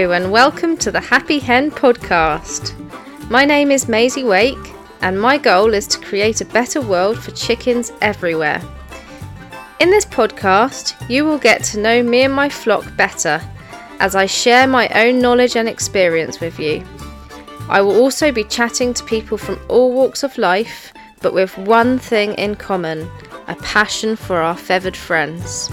And welcome to the Happy Hen podcast. My name is Maisie Wake, and my goal is to create a better world for chickens everywhere. In this podcast, you will get to know me and my flock better as I share my own knowledge and experience with you. I will also be chatting to people from all walks of life, but with one thing in common a passion for our feathered friends.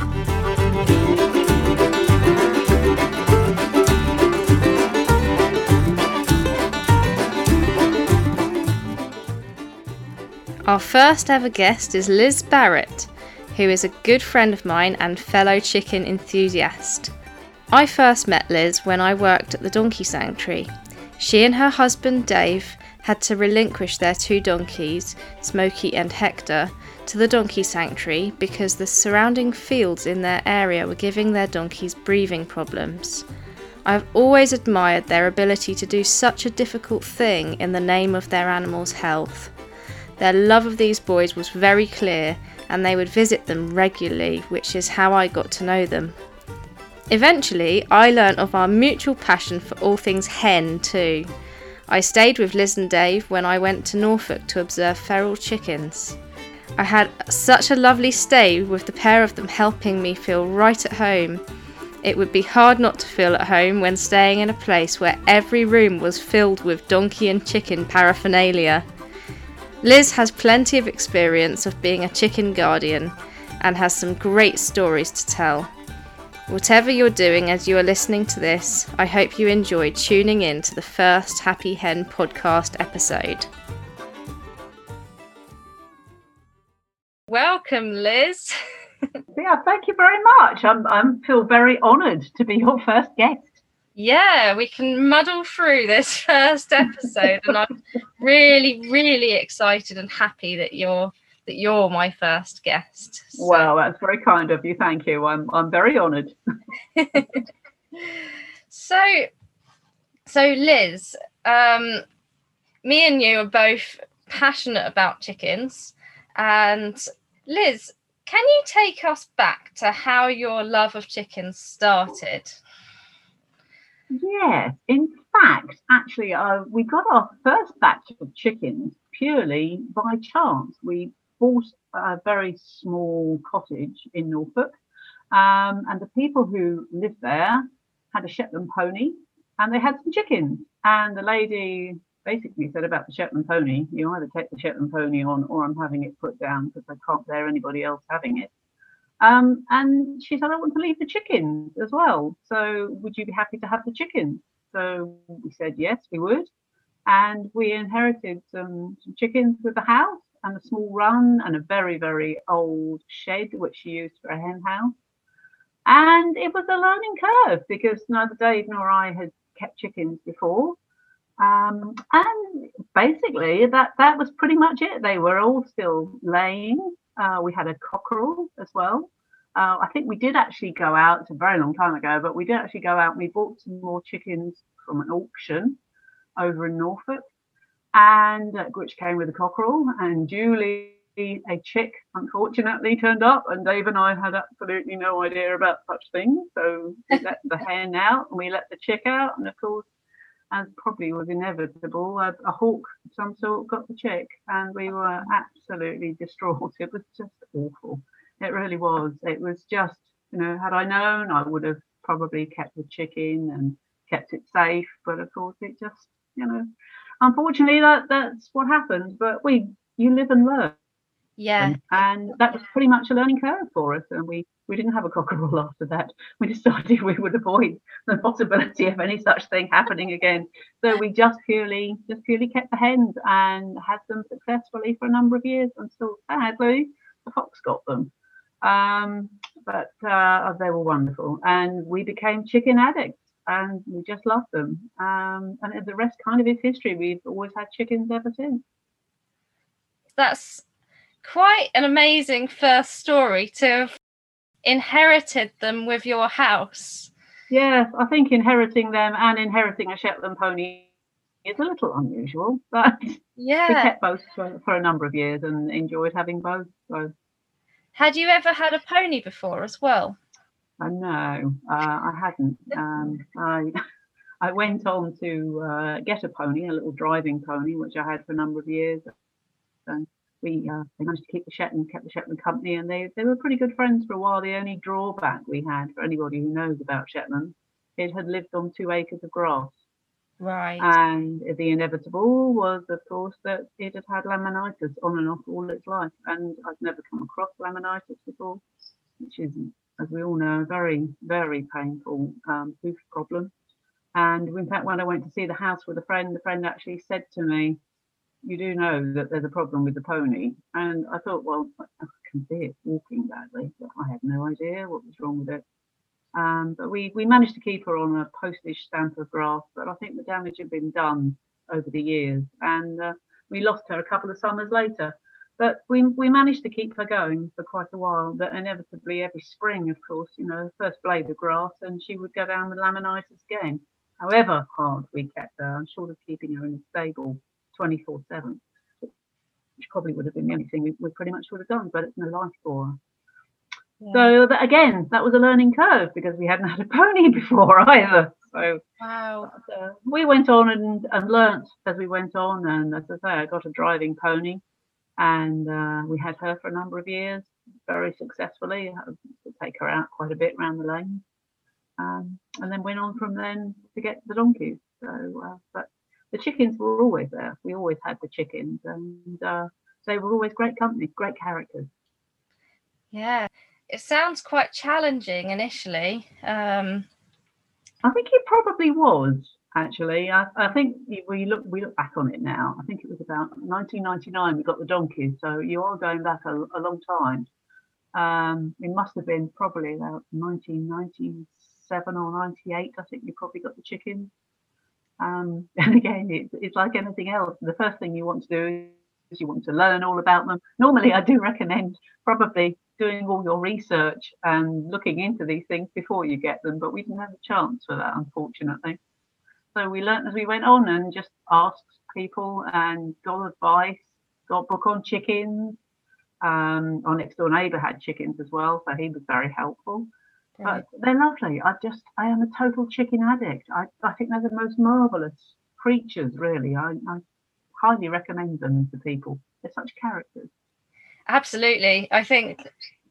Our first ever guest is Liz Barrett, who is a good friend of mine and fellow chicken enthusiast. I first met Liz when I worked at the Donkey Sanctuary. She and her husband Dave had to relinquish their two donkeys, Smokey and Hector, to the Donkey Sanctuary because the surrounding fields in their area were giving their donkeys breathing problems. I've always admired their ability to do such a difficult thing in the name of their animals' health. Their love of these boys was very clear, and they would visit them regularly, which is how I got to know them. Eventually, I learnt of our mutual passion for all things hen too. I stayed with Liz and Dave when I went to Norfolk to observe feral chickens. I had such a lovely stay with the pair of them helping me feel right at home. It would be hard not to feel at home when staying in a place where every room was filled with donkey and chicken paraphernalia. Liz has plenty of experience of being a chicken guardian and has some great stories to tell. Whatever you're doing as you are listening to this, I hope you enjoy tuning in to the first Happy Hen podcast episode. Welcome, Liz. yeah, thank you very much. I'm I feel very honoured to be your first guest yeah, we can muddle through this first episode, and I'm really, really excited and happy that you're that you're my first guest. So. Well, that's very kind of you. Thank you. I'm I'm very honoured. so, so Liz, um, me and you are both passionate about chickens, and Liz, can you take us back to how your love of chickens started? Yes, in fact, actually, uh, we got our first batch of chickens purely by chance. We bought a very small cottage in Norfolk, um, and the people who lived there had a Shetland pony and they had some chickens. And the lady basically said about the Shetland pony, you either take the Shetland pony on or I'm having it put down because I can't bear anybody else having it. Um, and she said, I want to leave the chickens as well. So would you be happy to have the chickens? So we said, yes, we would. And we inherited some, some chickens with the house and a small run and a very, very old shed, which she used for a hen house. And it was a learning curve because neither Dave nor I had kept chickens before. Um, and basically, that, that was pretty much it. They were all still laying uh, we had a cockerel as well. Uh, I think we did actually go out, it's a very long time ago, but we did actually go out and we bought some more chickens from an auction over in Norfolk, and uh, which came with a cockerel. And Julie, a chick, unfortunately turned up, and Dave and I had absolutely no idea about such things. So we let the hen out and we let the chick out, and of course, as probably was inevitable, a, a, hawk of some sort got the chick, and we were absolutely distraught. It was just awful. It really was. It was just, you know, had I known, I would have probably kept the chicken and kept it safe. But of course, it just, you know, unfortunately, that that's what happened. But we, you live and learn. Yeah. And, and that was pretty much a learning curve for us, and we we didn't have a cockerel after that. We decided we would avoid the possibility of any such thing happening again. So we just purely, just purely kept the hens and had them successfully for a number of years until sadly the fox got them. Um, but uh, they were wonderful, and we became chicken addicts, and we just loved them. Um, and the rest kind of is history. We've always had chickens ever since. That's quite an amazing first story to have inherited them with your house. Yes, I think inheriting them and inheriting a Shetland pony is a little unusual, but yeah, we kept both for, for, a number of years and enjoyed having both. So. Had you ever had a pony before as well? Uh, no, uh, I hadn't. Um, I I went on to uh, get a pony, a little driving pony, which I had for a number of years, and we uh, they managed to keep the Shetland, kept the Shetland company, and they they were pretty good friends for a while. The only drawback we had for anybody who knows about Shetland, it had lived on two acres of grass. Right. And the inevitable was, of course, that it had had laminitis on and off all its life. And I've never come across laminitis before, which is, as we all know, a very, very painful um, hoof problem. And in fact, when I went to see the house with a friend, the friend actually said to me, You do know that there's a problem with the pony. And I thought, Well, I can see it walking badly, but I had no idea what was wrong with it. Um, but we, we managed to keep her on a postage stamp of grass, but I think the damage had been done over the years. And uh, we lost her a couple of summers later. But we, we managed to keep her going for quite a while. But inevitably, every spring, of course, you know, first blade of grass, and she would go down with laminitis again. However hard we kept her, I'm short of keeping her in a stable 24 7, which probably would have been the only thing we, we pretty much would have done, but it's no life for her. Yeah. So that, again, that was a learning curve because we hadn't had a pony before either. So wow, uh, we went on and, and learnt as we went on. And as I say, I got a driving pony, and uh, we had her for a number of years, very successfully. I to take her out quite a bit around the lane, um, and then went on from then to get the donkeys. So, uh, but the chickens were always there. We always had the chickens, and uh, they were always great company, great characters. Yeah, it sounds quite challenging initially. Um, I think it probably was actually. I, I think we look we look back on it now. I think it was about 1999 we got the donkeys, so you are going back a, a long time. Um, it must have been probably about 1997 or 98. I think you probably got the chickens. Um, and again, it's, it's like anything else. The first thing you want to do is you want to learn all about them. Normally, I do recommend probably doing all your research and looking into these things before you get them, but we didn't have a chance for that, unfortunately. So we learned as we went on and just asked people and got advice, got book on chickens. Um, our next door neighbour had chickens as well, so he was very helpful. But they're lovely. I just, I am a total chicken addict. I, I think they're the most marvelous creatures, really. I, I highly recommend them to people. They're such characters. Absolutely. I think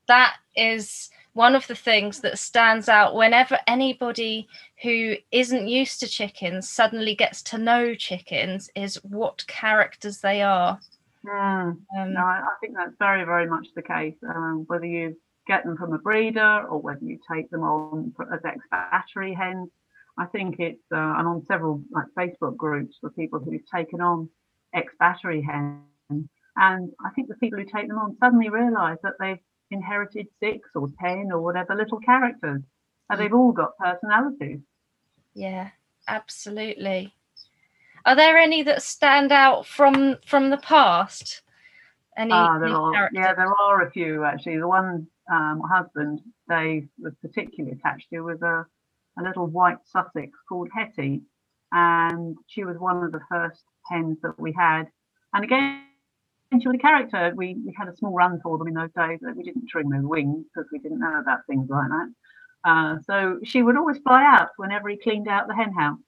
that is one of the things that stands out whenever anybody who isn't used to chickens suddenly gets to know chickens is what characters they are. Mm. Um, no, I think that's very, very much the case. Um, whether you get them from a breeder or whether you take them on as ex battery hens, I think it's. Uh, I'm on several like Facebook groups for people who've taken on ex battery hens and I think the people who take them on suddenly realise that they've inherited six or ten or whatever little characters, and they've all got personalities. Yeah, absolutely. Are there any that stand out from from the past? Any, ah, there are, yeah, there are a few actually. The one um, my husband they was particularly attached to was a, a little white Sussex called Hetty, and she was one of the first hens that we had. And again, the character. We, we had a small run for them in those days. That we didn't trim their wings because we didn't know about things like that. Uh, so she would always fly out whenever he cleaned out the hen house.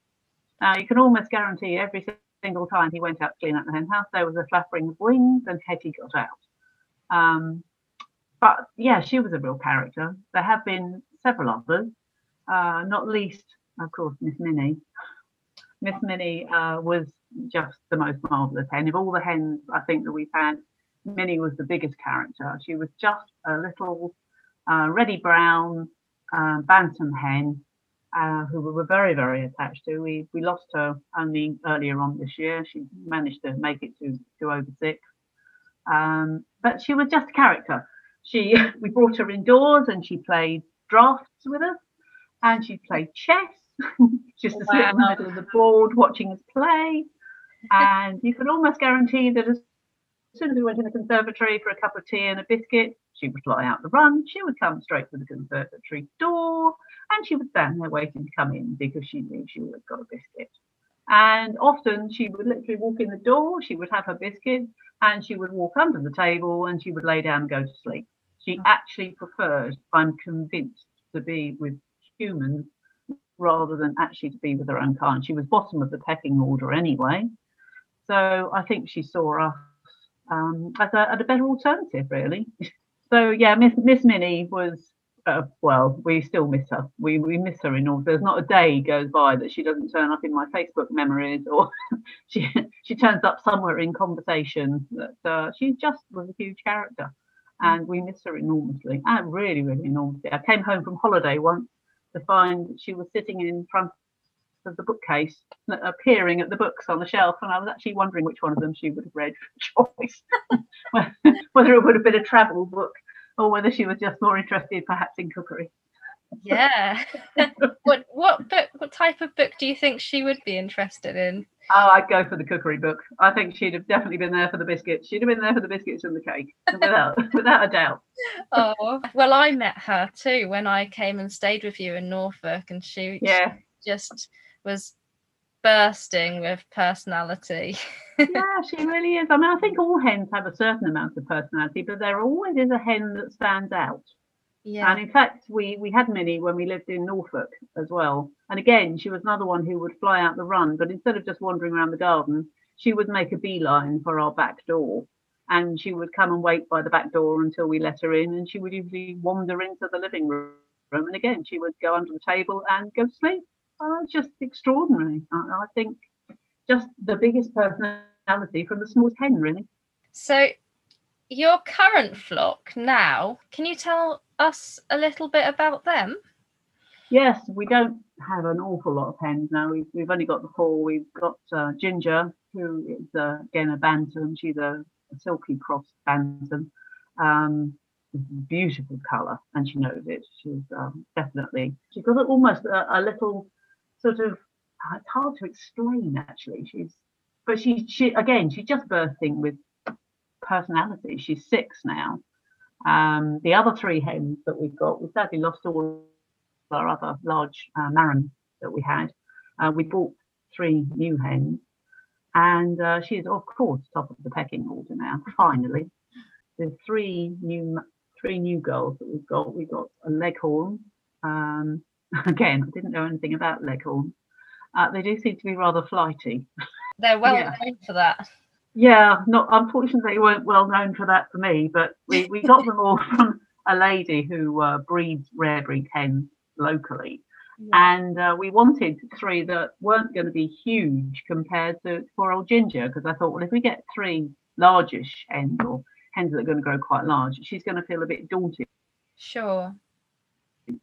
Uh, you can almost guarantee every single time he went out to clean out the hen house, there was a flapping of wings and Hetty got out. Um, but yeah, she was a real character. There have been several others, uh, not least, of course, Miss Minnie. Miss Minnie uh, was just the most marvelous hen. Of all the hens I think that we've had, Minnie was the biggest character. She was just a little uh, reddy brown uh, bantam hen uh, who we were very, very attached to. We we lost her only earlier on this year. She managed to make it to, to over six. Um, but she was just a character. She we brought her indoors and she played drafts with us and she played chess just to wow. sit in the middle of the board watching us play. And you could almost guarantee that as soon as we went in the conservatory for a cup of tea and a biscuit, she would fly out the run. She would come straight to the conservatory door and she would stand there waiting to come in because she knew she always got a biscuit. And often she would literally walk in the door, she would have her biscuit, and she would walk under the table and she would lay down and go to sleep. She actually preferred, I'm convinced, to be with humans rather than actually to be with her own kind. She was bottom of the pecking order anyway. So I think she saw us um, as, a, as a better alternative, really. so yeah, Miss Miss Minnie was uh, well, we still miss her. We we miss her in all. There's not a day goes by that she doesn't turn up in my Facebook memories, or she she turns up somewhere in conversation. That uh, she just was a huge character, and we miss her enormously. And really, really enormously. I came home from holiday once to find she was sitting in front of the bookcase, appearing at the books on the shelf, and I was actually wondering which one of them she would have read for choice, whether it would have been a travel book or whether she was just more interested, perhaps, in cookery. Yeah. what what book? What type of book do you think she would be interested in? Oh, I'd go for the cookery book. I think she'd have definitely been there for the biscuits. She'd have been there for the biscuits and the cake, without without a doubt. Oh well, I met her too when I came and stayed with you in Norfolk, and she yeah she just was bursting with personality. yeah, she really is. I mean, I think all hens have a certain amount of personality, but there always is a hen that stands out. Yeah. And in fact, we we had Minnie when we lived in Norfolk as well. And again, she was another one who would fly out the run, but instead of just wandering around the garden, she would make a beeline for our back door. And she would come and wait by the back door until we let her in, and she would usually wander into the living room. And again, she would go under the table and go to sleep. Oh, just extraordinary. I, I think just the biggest personality from the smallest hen, really. So, your current flock now, can you tell us a little bit about them? Yes, we don't have an awful lot of hens now. We've, we've only got the four. We've got uh, Ginger, who is uh, again a bantam. She's a, a Silkie cross bantam. Um, beautiful colour, and she knows it. She's um, definitely she's got almost a, a little sort of uh, it's hard to explain actually. She's but she she again she's just birthing with personality. She's six now. Um, the other three hens that we've got, we sadly lost all our other large uh, that we had. Uh, we bought three new hens, and uh, she is of course top of the pecking order now. Finally, the three new three new girls that we've got. We've got a leghorn, um, Again, I didn't know anything about leghorns. Uh, they do seem to be rather flighty. They're well yeah. known for that. Yeah, not unfortunately they weren't well known for that for me, but we, we got them all from a lady who uh, breeds rare breed hens locally. Yeah. And uh, we wanted three that weren't going to be huge compared to poor old Ginger, because I thought, well, if we get three largish hens or hens that are going to grow quite large, she's going to feel a bit daunted. Sure.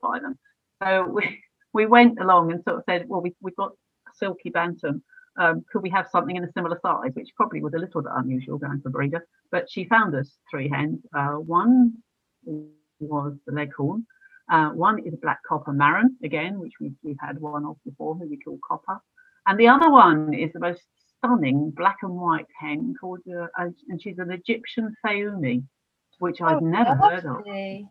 By them. So we, we went along and sort of said, well, we, we've got a Silkie bantam. Um, could we have something in a similar size, which probably was a little bit unusual going for a breeder. But she found us three hens. Uh, one was the leghorn. Uh, one is a black copper Maran, again, which we've, we've had one of before, who we call copper. And the other one is the most stunning black and white hen called, uh, and she's an Egyptian Fayoumi, which I've oh, never lovely. heard of.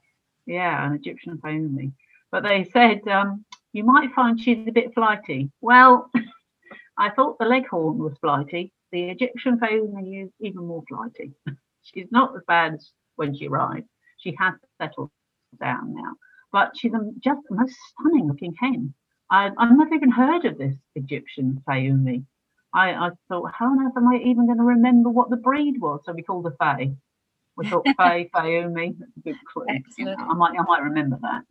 Yeah, an Egyptian Fayoumi but they said um, you might find she's a bit flighty. Well, I thought the leghorn was flighty. The Egyptian Fayoumi is even more flighty. she's not as bad as when she arrived. She has settled down now, but she's a, just the most stunning looking hen. I, I've never even heard of this Egyptian Fayoumi. I, I thought, how on earth am I even going to remember what the breed was? So we called her Fay. We thought Fay, Fayoumi. That's a good clue. You know, I might, I might remember that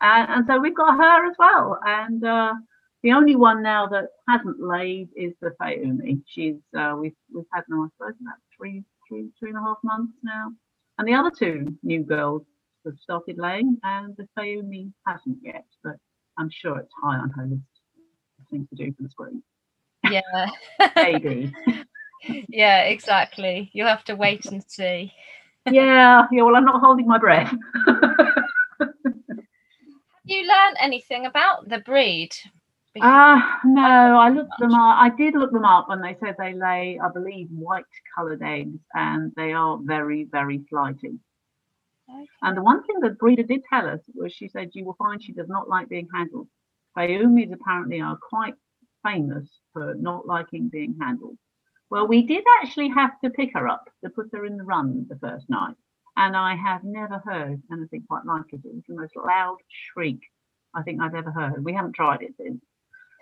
and, and so we've got her as well. And uh, the only one now that hasn't laid is the Fayoumi. She's uh, we've we've had now I suppose about three three three and a half months now, and the other two new girls have started laying, and the Fayoumi hasn't yet, but I'm sure it's high on her list of things to do for the spring. Yeah, maybe. yeah, exactly. You'll have to wait and see. yeah, yeah. Well, I'm not holding my breath you learn anything about the breed? Ah, uh, no, I looked them up. I did look them up and they said they lay, I believe, white coloured eggs and they are very, very flighty. Okay. And the one thing the breeder did tell us was she said you will find she does not like being handled. Fayoumis apparently are quite famous for not liking being handled. Well, we did actually have to pick her up to put her in the run the first night. and I have never heard anything quite like it. It was the most loud shriek I think I've ever heard. We haven't tried it since.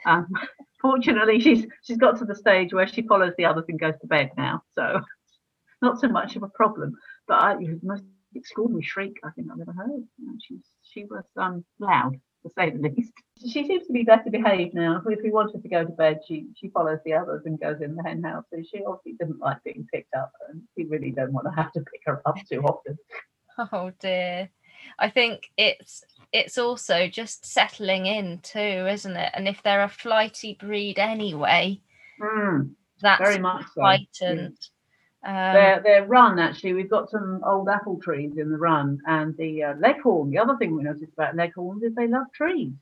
Um, fortunately, she's she's got to the stage where she follows the others and goes to bed now, so not so much of a problem. But I, it was the most extraordinary shriek I think I've ever heard. She she was um, loud to say the least. She seems to be better behaved now. If we want her to go to bed, she she follows the others and goes in the hen house. So she obviously doesn't like being picked up, and we really don't want to have to pick her up too often. Oh dear. I think it's it's also just settling in too, isn't it? And if they're a flighty breed anyway, mm, that's very much so. heightened. Um, their, their run, actually, we've got some old apple trees in the run, and the uh, leghorn. The other thing we noticed about leghorns is they love trees.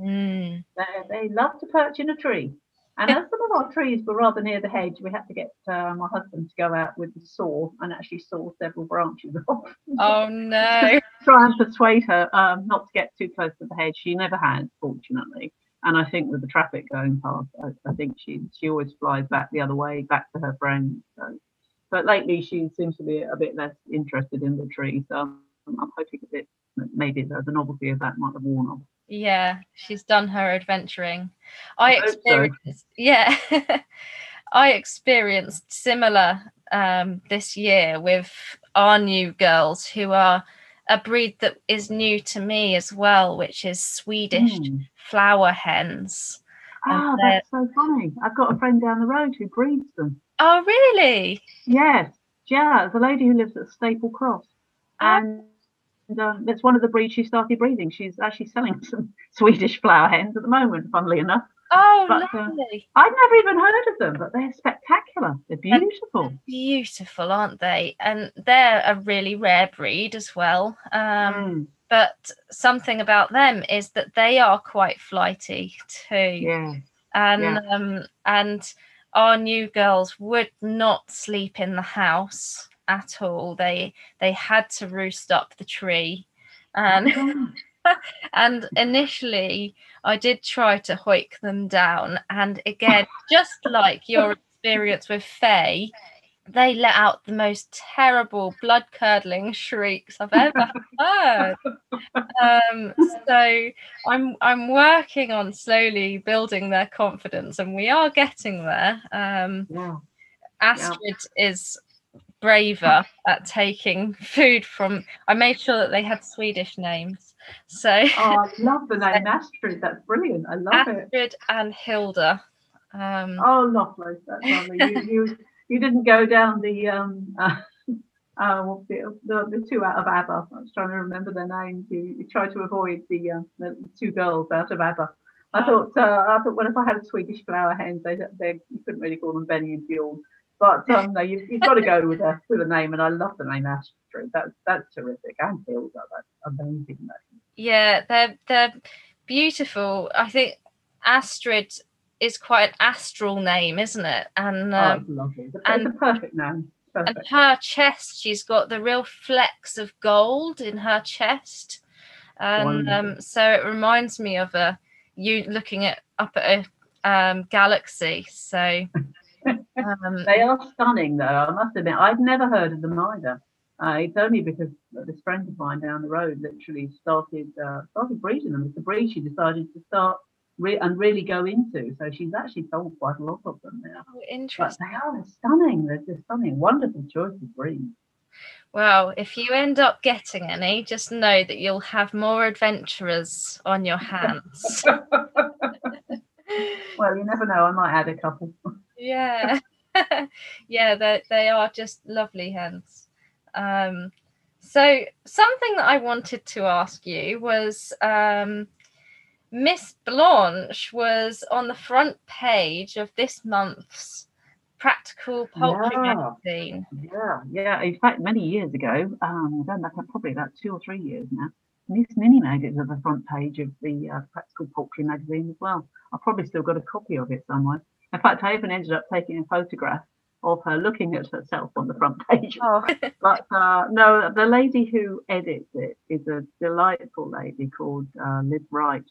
Mm. They, they love to perch in a tree. And as some of our trees were rather near the hedge, we had to get uh, my husband to go out with the saw and actually saw several branches off. Oh no! Try and persuade her um, not to get too close to the hedge. She never has, fortunately. And I think with the traffic going past, I, I think she she always flies back the other way, back to her friends. So. But lately, she seems to be a bit less interested in the tree. So I'm, I'm hoping that maybe the novelty of that might have worn off. Yeah, she's done her adventuring. I, I experienced, so. yeah, I experienced similar um, this year with our new girls, who are a breed that is new to me as well, which is Swedish mm. flower hens. Oh, that's so funny. I've got a friend down the road who breeds them. Oh, really? Yes. Yeah, the lady who lives at Staple Cross. Oh. And and um, that's one of the breeds she started breeding. She's actually selling some Swedish flower hens at the moment, funnily enough. Oh, but, uh, lovely. Uh, I'd never even heard of them, but they're spectacular. They're beautiful. They're beautiful, aren't they? And they're a really rare breed as well. Um, mm. But something about them is that they are quite flighty too. Yeah. And yeah. um, and our new girls would not sleep in the house at all. They they had to roost up the tree, and oh and initially I did try to hoik them down, and again, just like your experience with Fay, they let out the most terrible, blood curdling shrieks I've ever heard. Um, so I'm I'm working on slowly building their confidence, and we are getting there. Um, yeah. Astrid yeah. is braver at taking food from. I made sure that they had Swedish names. So oh, I love the name Astrid. That's brilliant. I love Astrid it. Astrid and Hilda. Um, oh, lovely. That's lovely. you, you, you didn't go down the um uh, uh the, the, the two out of ABBA. I was trying to remember their names. You, you tried to avoid the, uh, the two girls out of ABBA. I thought uh, I thought well if I had a Swedish flower hen, they, they you couldn't really call them Benny and Bjorn. But um, no, you've, you've got to go with a with a name, and I love the name Astrid. That's that's terrific. And Hilda, that's amazing name. Yeah, they're they're beautiful. I think Astrid is quite an astral name, isn't it? And oh, um, oh, lovely. It's a, and, it's a perfect name. Perfect. And her chest, she's got the real flecks of gold in her chest, and um, so it reminds me of a you looking at up at a um, galaxy. So Um, they are stunning, though. I must admit, I'd never heard of them either. Uh, it's only because this friend of mine down the road literally started uh, started breeding them. It's a breed she decided to start re- and really go into. So she's actually sold quite a lot of them now. Oh, interesting. But they are stunning. They're just stunning. Wonderful choice of breeds. Well, if you end up getting any, just know that you'll have more adventurers on your hands. well, you never know. I might add a couple. yeah yeah they, they are just lovely hens um, so something that i wanted to ask you was um, miss blanche was on the front page of this month's practical poultry yeah. magazine yeah yeah in fact many years ago um i don't know probably about two or three years now Miss Minnie Mag is at the front page of the uh, Practical Poultry magazine as well. I've probably still got a copy of it somewhere. In fact, I even ended up taking a photograph of her looking at herself on the front page. Oh. but uh, no, the lady who edits it is a delightful lady called uh, Liz Wright,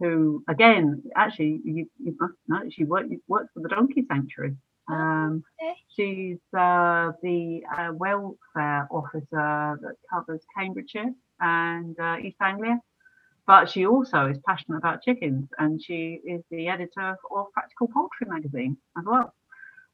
who, again, actually, you, you must know she worked, worked for the Donkey Sanctuary Um, okay. She's uh, the uh, welfare officer that covers Cambridgeshire and uh, East Anglia. But she also is passionate about chickens and she is the editor of Practical Poultry magazine as well.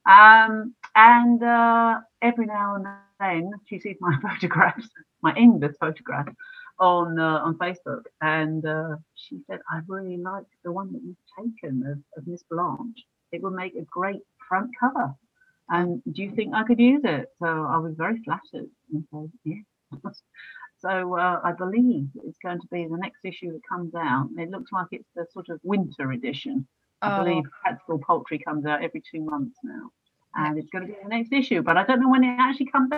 Um, and uh, every now and then she sees my photographs, my endless photographs on uh, on Facebook, and uh, she said, "I really like the one that you've taken of, of Miss Blanche. It would make a great front cover. And do you think I could use it?" So I was very flattered and said, "Yeah." so uh, I believe it's going to be the next issue that comes out. It looks like it's the sort of winter edition. I Oh, believe Practical Poultry comes out every two months now, and it's going to be the next issue. But I don't know when it actually comes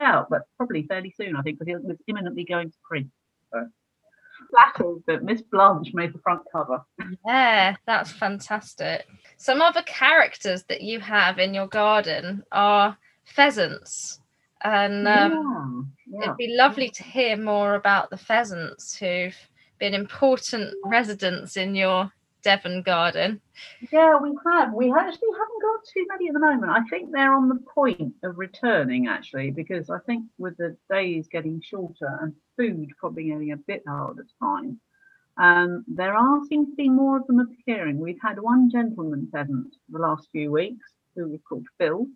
out, but probably fairly soon, I think, because it was imminently going to print. So. Flattered that Miss Blanche made the front cover. yeah, that's fantastic. Some other characters that you have in your garden are pheasants. And um, yeah, yeah. it'd be lovely to hear more about the pheasants who've been important residents in your Devon garden. Yeah, we have. We actually haven't got too many at the moment. I think they're on the point of returning, actually, because I think with the days getting shorter and food probably getting a bit harder to find, um, there are seems to be more of them appearing. We've had one gentleman pheasant the last few weeks who was called Phil,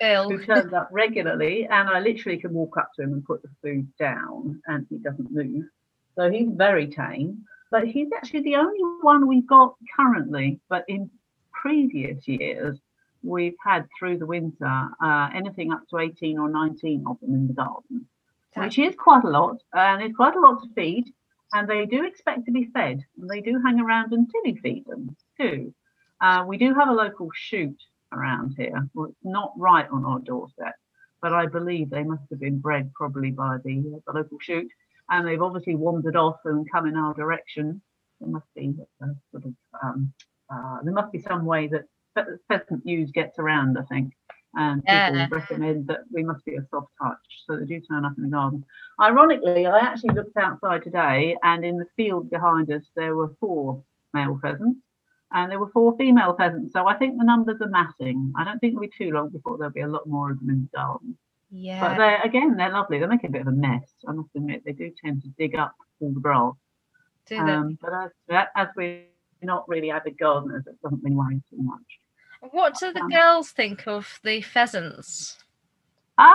Phil. who turns up regularly, and I literally can walk up to him and put the food down, and he doesn't move. So he's very tame, but he's actually the only one we've got currently. But in previous years, we've had through the winter uh, anything up to 18 or 19 of them in the garden, which is quite a lot, and it's quite a lot to feed. And they do expect to be fed, and they do hang around until you feed them too. Uh, we do have a local shoot around here. Well, it's not right on our doorstep, but I believe they must have been bred probably by the, uh, the local shoot, and they've obviously wandered off and come in our direction. There must be a sort of um, uh, there must be some way that phe- pheasant news gets around. I think, and Yeah. people recommend that we must be a soft touch, so they do turn up in the garden. Ironically, I actually looked outside today, and in the field behind us there were four male pheasants and there were four female pheasants. So I think the numbers are massing. I don't think it'll be too long before there'll be a lot more of them in the garden. Yeah. But they're again, they're lovely. They make a bit of a mess. I must admit, they do tend to dig up all the grass. Do they? Um, but as, as we're not really avid gardeners, it doesn't really worry too much. what do the um, girls think of the pheasants? Um,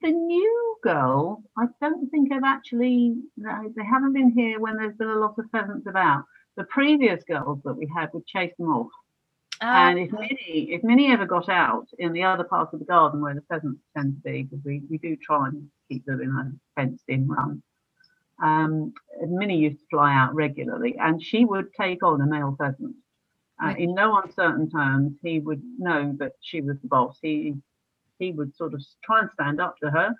the new girl, I don't think I've actually. They haven't been here when there's been a lot of pheasants about. The previous girls that we had would chase them off. Ah, And if Minnie, if Minnie ever got out in the other part of the garden where the pheasants tend to be, because we, we do try and keep them in a fenced in run, um, Minnie used to fly out regularly and she would take on a male pheasant. Uh, in no uncertain terms, he would know that she was the boss. He he would sort of try and stand up to her,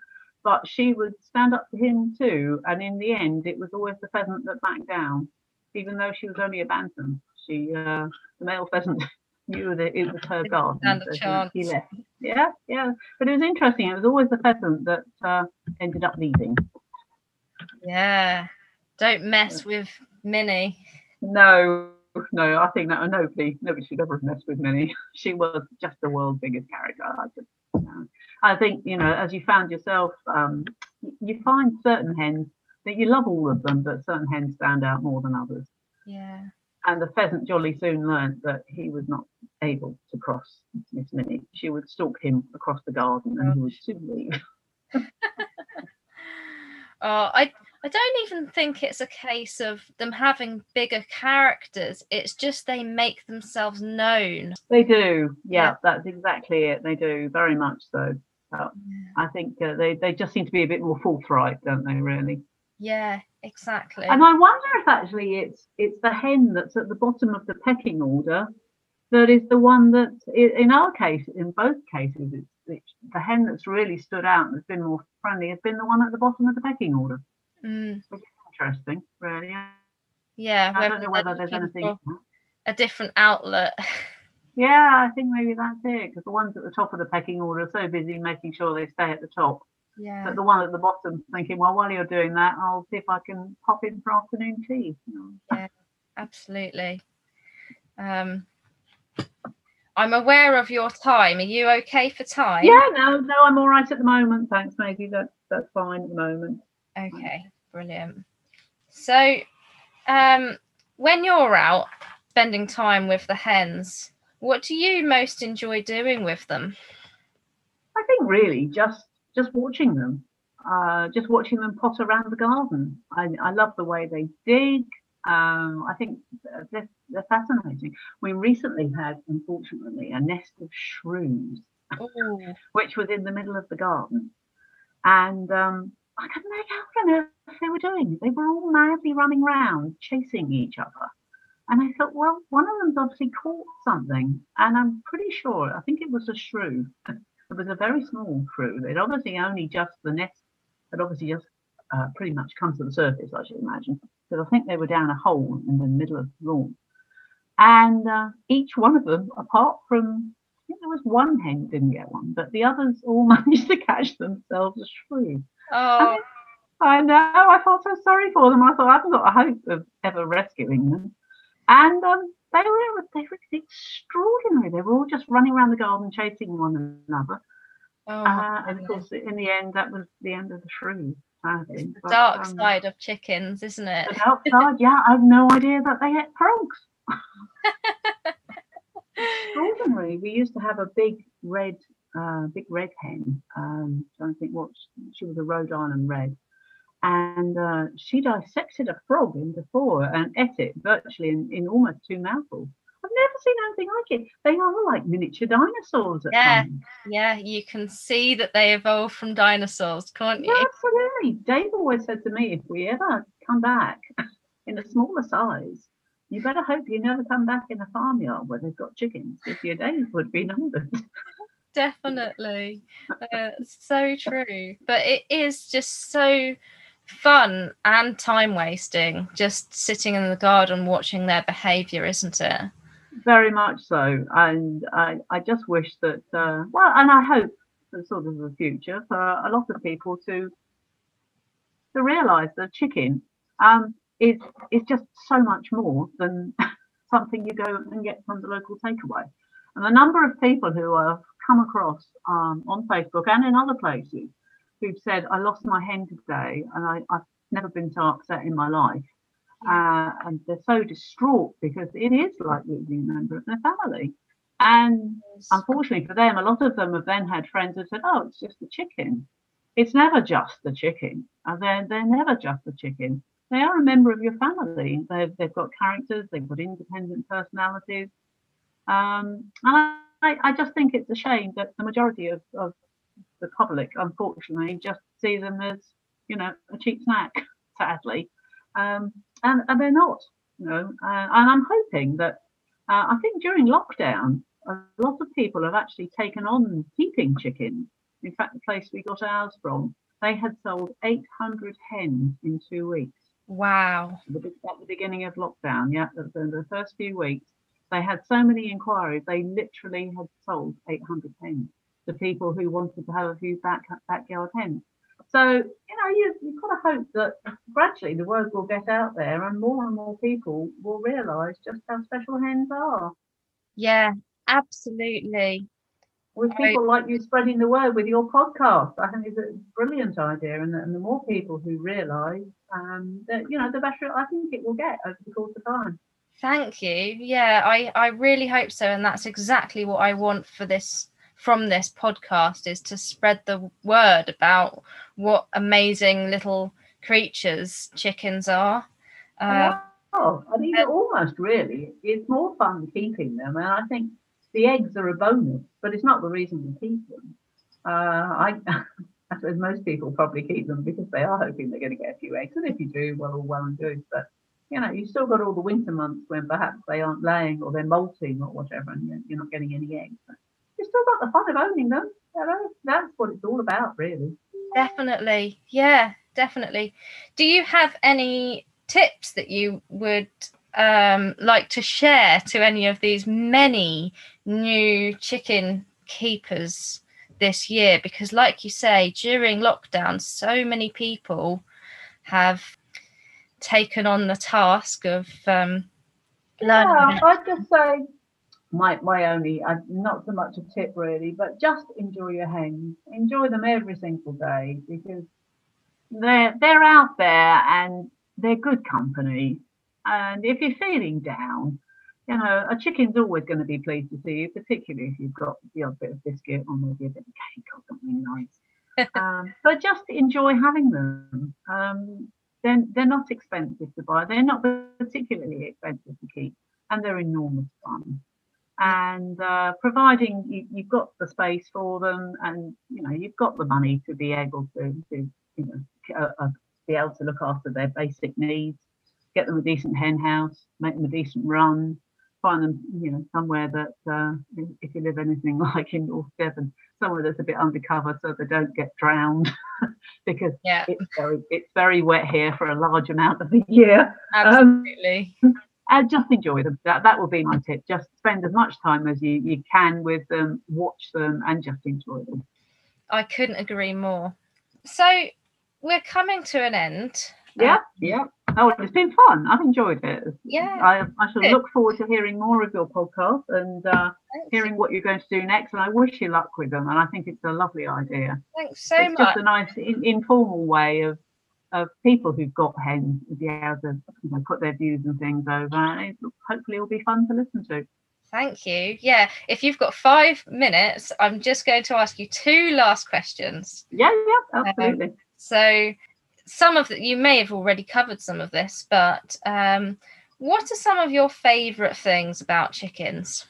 but she would stand up to him too. And in the end, it was always the pheasant that backed down, even though she was only a bantam. She, uh, the male pheasant, knew that it was her garden, stand a so he- chance. he left. Yeah, yeah. But it was interesting. It was always the pheasant that uh, ended up leaving. yeah. Don't mess with Minnie. No, no, I think that nobody, nobody should ever have messed with Minnie. She was just the world's biggest character. I just, you know, I think you know, as you found yourself, um, you find certain hens that you love all of them, but certain hens stand out more than others. Yeah. And the pheasant jolly soon learned that he was not able to cross Miss Minnie. She would stalk him across the garden, and he would soon leave. Oh, I I don't even think it's a case of them having bigger characters. It's just they make themselves known. They do, yeah, Yeah. that's exactly it. They do very much so. Uh, I think uh, they they just seem to be a bit more forthright, don't they? Really. Yeah, exactly. And I wonder if actually it's it's the hen that's at the bottom of the pecking order that is the one that, in our case, in both cases, it's, it's the hen that's really stood out and has been more friendly has been the one at the bottom of the pecking order. Mm, Interesting, really. yeah, I don't know whether there's anything. a different outlet. Yeah, I think maybe that's it because the ones at the top of the pecking order are so busy making sure they stay at the top. Yeah. But the one at the bottom thinking, well, while you're doing that, I'll see if I can pop in for afternoon tea. Yeah, absolutely. Um, I'm aware of your time. Are you okay for time? Yeah, no, no, I'm all right at the moment. Thanks, Maggie. That's that's fine at the moment. Okay, brilliant. So, um, when you're out spending time with the hens, what do you most enjoy doing with them? I think really just just watching them, uh, just watching them pot around the garden. I, I love the way they dig. Um, I think they're, they're, fascinating. We recently had, unfortunately, a nest of shrews, which was in the middle of the garden, and um, I couldn't make out from what they were doing. They were all madly running around, chasing each other. And I thought, well, one of them's obviously caught something, and I'm pretty sure, I think it was a shrew. It was a very small shrew. It obviously only just, the nest had obviously just uh, pretty much come to the surface, I should imagine, because I think they were down a hole in the middle of the lawn. And uh, each one of them, apart from, I think there was one hen didn't get one, but the others all managed to catch themselves a shrew. Oh. I know. I felt so sorry for them. I thought I haven't got a hope of ever rescuing them. And um, they were they were extraordinary. They were all just running around the garden chasing one another. Oh, uh, and of course, in the end, that was the end of the shrew. It's the but, dark um, side of chickens, isn't it? The dark side, yeah. I have no idea that they ate frogs. Extraordinary. We used to have a big red, uh, big red hen. Um, trying to think what she was a Rhode Island red, and uh, she dissected a frog into four and ate it virtually in, in almost two mouthfuls. I've never seen anything like it. They are like miniature dinosaurs. yeah, times. yeah, you can see that they evolved from dinosaurs, can't you? Yeah, absolutely. Dave always said to me, if we ever come back in a smaller size, you better hope you never come back in a farmyard where they've got chickens, if your days would be numbered. Definitely, uh, so true. But it is just so fun and time wasting just sitting in the garden watching their behavior isn't it? Very much so. And i, I just wish that uh, well and i hope sort of the future for a lot of people to to realize that chicken. Um, is is just so much more than something you go and get from the local takeaway. And the number of people who i've come across um, on facebook and in other places who've said, I lost my hen today and I, have never been so upset in my life. Uh, and they're so distraught because it is like losing a member of their family. And unfortunately for them, a lot of them have then had friends who said, Oh, it's just the chicken. It's never just the chicken. And they're, they're never just the chicken. They are a member of your family. They've, they've got characters, they've got independent personalities. Um, and I, I just think it's a shame that the majority of, of the public, unfortunately, just see them as, you know, a cheap snack, sadly. Um, and, and they're not, you know. Uh, and I'm hoping that, uh, I think during lockdown, a lot of people have actually taken on keeping chickens. In fact, the place we got ours from, they had sold 800 hens in two weeks. Wow. At the, at the beginning of lockdown, yeah, the, the first few weeks, they had so many inquiries, they literally had sold 800 hens to people who wanted to have a few back backyard hens. So, you know, you, you've got to hope that gradually the word will get out there and more and more people will realise just how special hens are. Yeah, absolutely. With people like you spreading the word with your podcast, I think it's a brilliant idea. And, and the more people who realise um, that, you know, the better I think it will get over the course of time. Thank you. Yeah, I, I really hope so. And that's exactly what I want for this from this podcast is to spread the word about what amazing little creatures chickens are. Uh, oh, I mean, almost really. It's more fun keeping them, and I think the eggs are a bonus, but it's not the reason we keep them. Uh, I, I suppose most people probably keep them because they are hoping they're going to get a few eggs, and if you do, well, all well and good. But you know, you've still got all the winter months when perhaps they aren't laying or they're molting or whatever, and you're not getting any eggs. But you still got the fun of owning them. That's what it's all about, really. Definitely. Yeah, definitely. Do you have any tips that you would um, like to share to any of these many new chicken keepers this year? Because, like you say, during lockdown, so many people have taken on the task of um, learning. Yeah, I'd just say my my only uh, not so much a tip really, but just enjoy your hens. Enjoy them every single day because they're they're out there and they're good company. And if you're feeling down, you know, a chicken's always going to be pleased to see you, particularly if you've got the odd bit of biscuit or maybe a bit of cake or something nice. um, but just enjoy having them. Um, they're, they're not expensive to buy. They're not particularly expensive to keep, and they're enormous fun. And uh, providing you, you've got the space for them, and you know you've got the money to be able to, to you know, uh, uh, be able to look after their basic needs, get them a decent hen house, make them a decent run, find them, you know, somewhere that uh, if you live anything like in North Devon, somewhere that's a bit undercover so they don't get drowned because yeah. it's very it's very wet here for a large amount of the year. Absolutely. Um, and just enjoy them. That that will be my tip. Just spend as much time as you, you can with them, watch them, and just enjoy them. I couldn't agree more. So we're coming to an end. Yeah, um, yeah. Oh, it's been fun. I've enjoyed it. Yeah. I, I shall look forward to hearing more of your podcast and uh, hearing what you're going to do next. And I wish you luck with them. And I think it's a lovely idea. Thanks so it's much. Just a nice in, informal way of of people who've got hens to be able to you know, put their views and things over. And hopefully, it'll be fun to listen to. Thank you. Yeah, if you've got five minutes, I'm just going to ask you two last questions. Yeah, yeah, absolutely. Um, so, some of the, you may have already covered some of this, but um, what are some of your favourite things about chickens?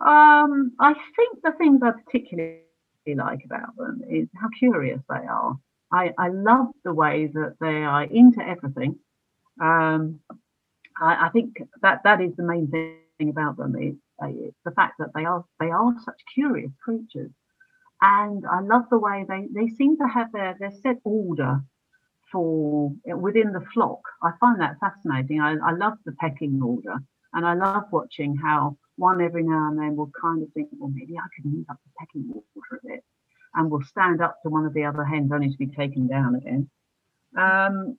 Um, I think the things I particularly like about them is how curious they are. I, I love the way that they are into everything. Um, I, I, think that that is the main thing about them is the fact that they are they are such curious creatures and I love the way they, they seem to have their, their set order for within the flock. I find that fascinating. I, I love the pecking order and I love watching how one every now and then will kind of think, well, maybe I could move up the pecking order a bit and will stand up to one of the other hens only to be taken down again. Um,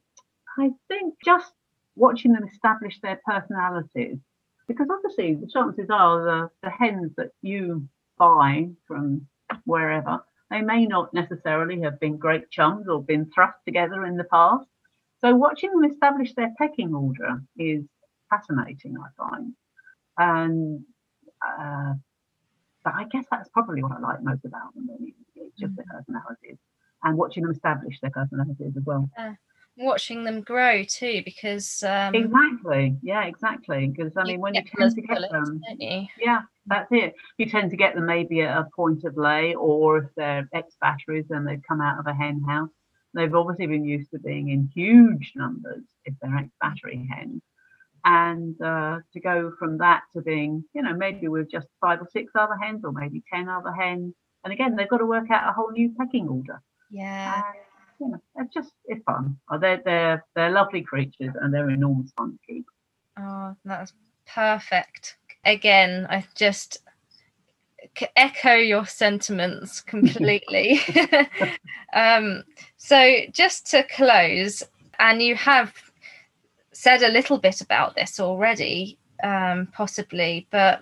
I think just watching them establish their personalities, because obviously the chances are the, the hens that you buy from wherever. They may not necessarily have been great chums or been thrust together in the past. So watching them establish their pecking order is fascinating, I find. And uh, but I guess that's probably what I like most about them. Really. It's just their mm. personalities and watching them establish their personalities as well. Uh, watching them grow too, because um, exactly, yeah, exactly. Because I mean, when you tend to get pullets, them, yeah, that's it. You tend to get them maybe at a point of lay, or if they're ex batteries and they've come out of a hen house, they've obviously been used to being in huge numbers if they're ex battery hens. And uh, to go from that to being, you know, maybe with just five or six other hens, or maybe 10 other hens. And again, they've got to work out a whole new pecking order. Yeah. And, you know, it's just, it's fun. Oh, they're, they're, they're lovely creatures and they're enormous fun to keep. Oh, that's perfect again, I just echo your sentiments completely. um, so, just to close, and you have said a little bit about this already, um, possibly, but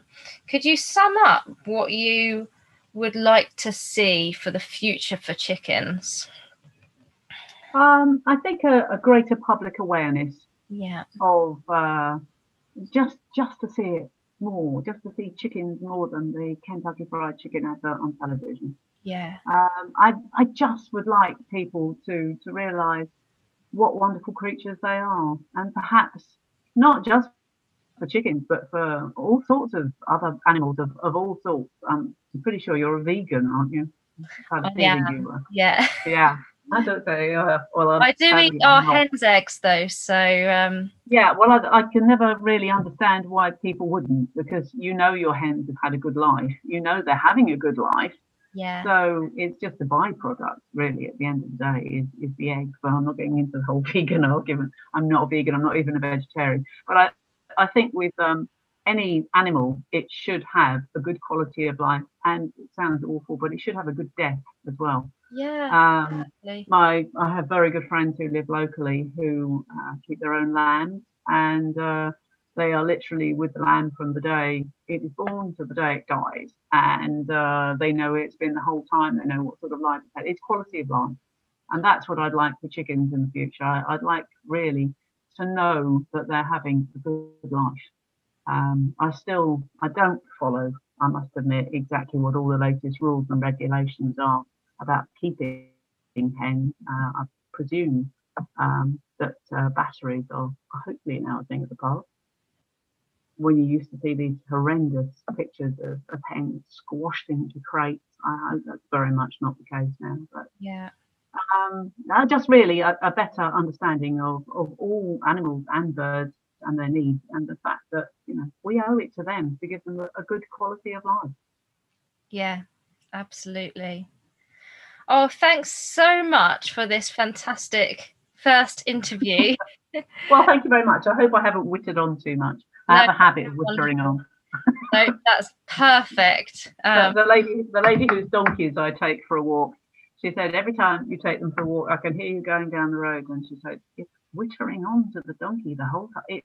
could you sum up what you would like to see for the future for chickens? Um, I think a, a, greater public awareness. Yeah. Of uh, just just to see it more, just to see chickens more than the Kentucky Fried Chicken advert on television. Yeah. Um, I I just would like people to to realise what wonderful creatures they are, and perhaps not just for chickens, but for all sorts of other animals of, of all sorts. Um, I'm pretty sure you're a vegan, aren't you? Of yeah. You yeah. Yeah. I don't say. Uh, well, I do eat our hens' eggs though, so um... yeah. Well, I, I, can never really understand why people wouldn't, because you know your hens have had a good life. You know they're having a good life. Yeah. So it's just a byproduct, really. At the end of the day, is, is the eggs. But I'm not getting into the whole vegan argument. I'm not a vegan. I'm not even a vegetarian. But I, I think with um, any animal, it should have a good quality of life, and it sounds awful, but it should have a good death as well. Yeah. Um, my I have very good friends who live locally who uh, keep their own land, and uh, they are literally with the land from the day it is born to the day it dies, and uh, they know it's been the whole time. They know what sort of life it's had. It's quality of life, and that's what I'd like for chickens in the future. I, would like really to know that they're having a good life. Um, I still I don't follow. I must admit exactly what all the latest rules and regulations are about keeping hens. Uh, I presume um, that uh, batteries are hopefully now a thing of the past when you used to see these horrendous pictures of, of hens squashed into crates, I hope that's very much not the case now. But yeah, um, just really a, a, better understanding of, of all animals and birds and their needs, and the fact that you know we owe it to them to give them a, a good quality of life. Yeah, absolutely. Oh, thanks so much for this fantastic first interview. well, thank you very much. I hope I haven't wittered on too much. I have a habit of whispering on. no, that's perfect. Um, the, lady, the lady whose donkeys I take for a walk, she said every time you take them for a walk, I can hear you going down the road. And she said it's whittering on to the donkey the whole time. It,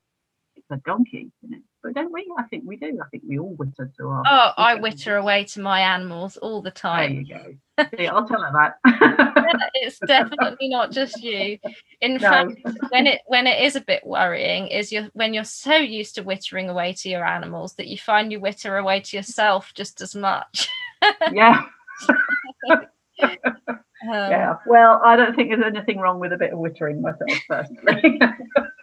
a donkey, you know. But don't we? I think we do. I think we all witter to our. Oh, I witter away to my animals all the time. There you go. See, I'll tell her that. it's definitely not just you. In no. fact, when it when it is a bit worrying, is you when you're so used to wittering away to your animals that you find you witter away to yourself just as much. yeah. Um, yeah. Well, I don't think there's anything wrong with a bit of wittering myself personally.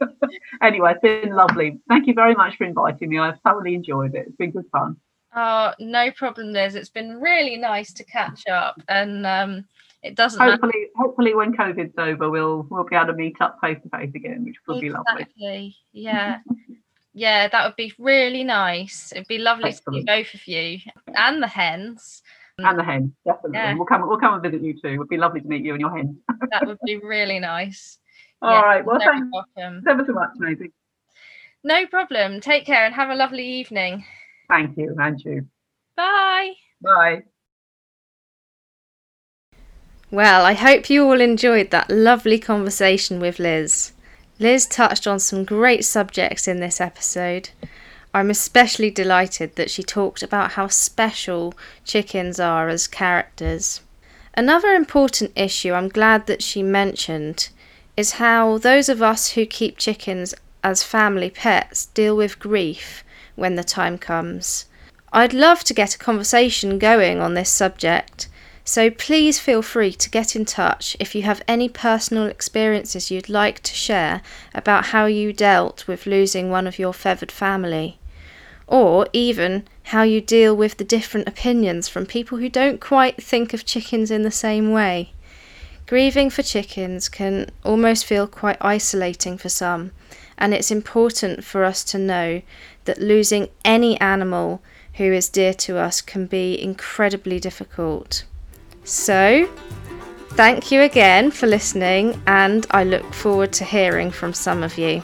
anyway, it's been lovely. Thank you very much for inviting me. I've thoroughly enjoyed it. It's been good fun. Oh, no problem, Liz. It's been really nice to catch up, and um, it doesn't. Hopefully, matter. hopefully, when COVID's over, we'll we'll be able to meet up face to face again, which would exactly. be lovely. Yeah, yeah, that would be really nice. It'd be lovely Excellent. to see both of you and the hens. Mm. And the hen, definitely. Yeah. We'll come. We'll come and visit you too. It would be lovely to meet you and your hen. that would be really nice. All yeah, right. Well, thanks welcome. ever so much, Maisie. No problem. Take care and have a lovely evening. Thank you, and you. Bye. Bye. Well, I hope you all enjoyed that lovely conversation with Liz. Liz touched on some great subjects in this episode. I'm especially delighted that she talked about how special chickens are as characters. Another important issue I'm glad that she mentioned is how those of us who keep chickens as family pets deal with grief when the time comes. I'd love to get a conversation going on this subject, so please feel free to get in touch if you have any personal experiences you'd like to share about how you dealt with losing one of your feathered family, or even how you deal with the different opinions from people who don't quite think of chickens in the same way. Grieving for chickens can almost feel quite isolating for some, and it's important for us to know that losing any animal who is dear to us can be incredibly difficult. So, thank you again for listening, and I look forward to hearing from some of you.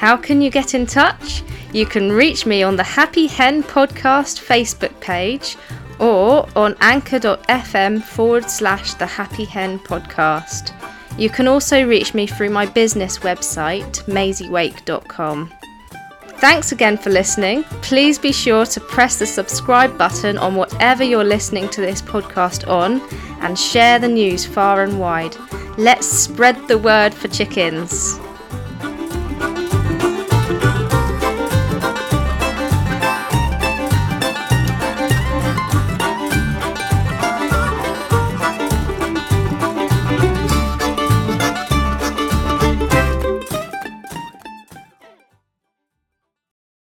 How can you get in touch? You can reach me on the Happy Hen Podcast Facebook page or on anchor.fm forward slash the Happy Hen Podcast. You can also reach me through my business website, maisiewake.com. Thanks again for listening. Please be sure to press the subscribe button on whatever you're listening to this podcast on and share the news far and wide. Let's spread the word for chickens.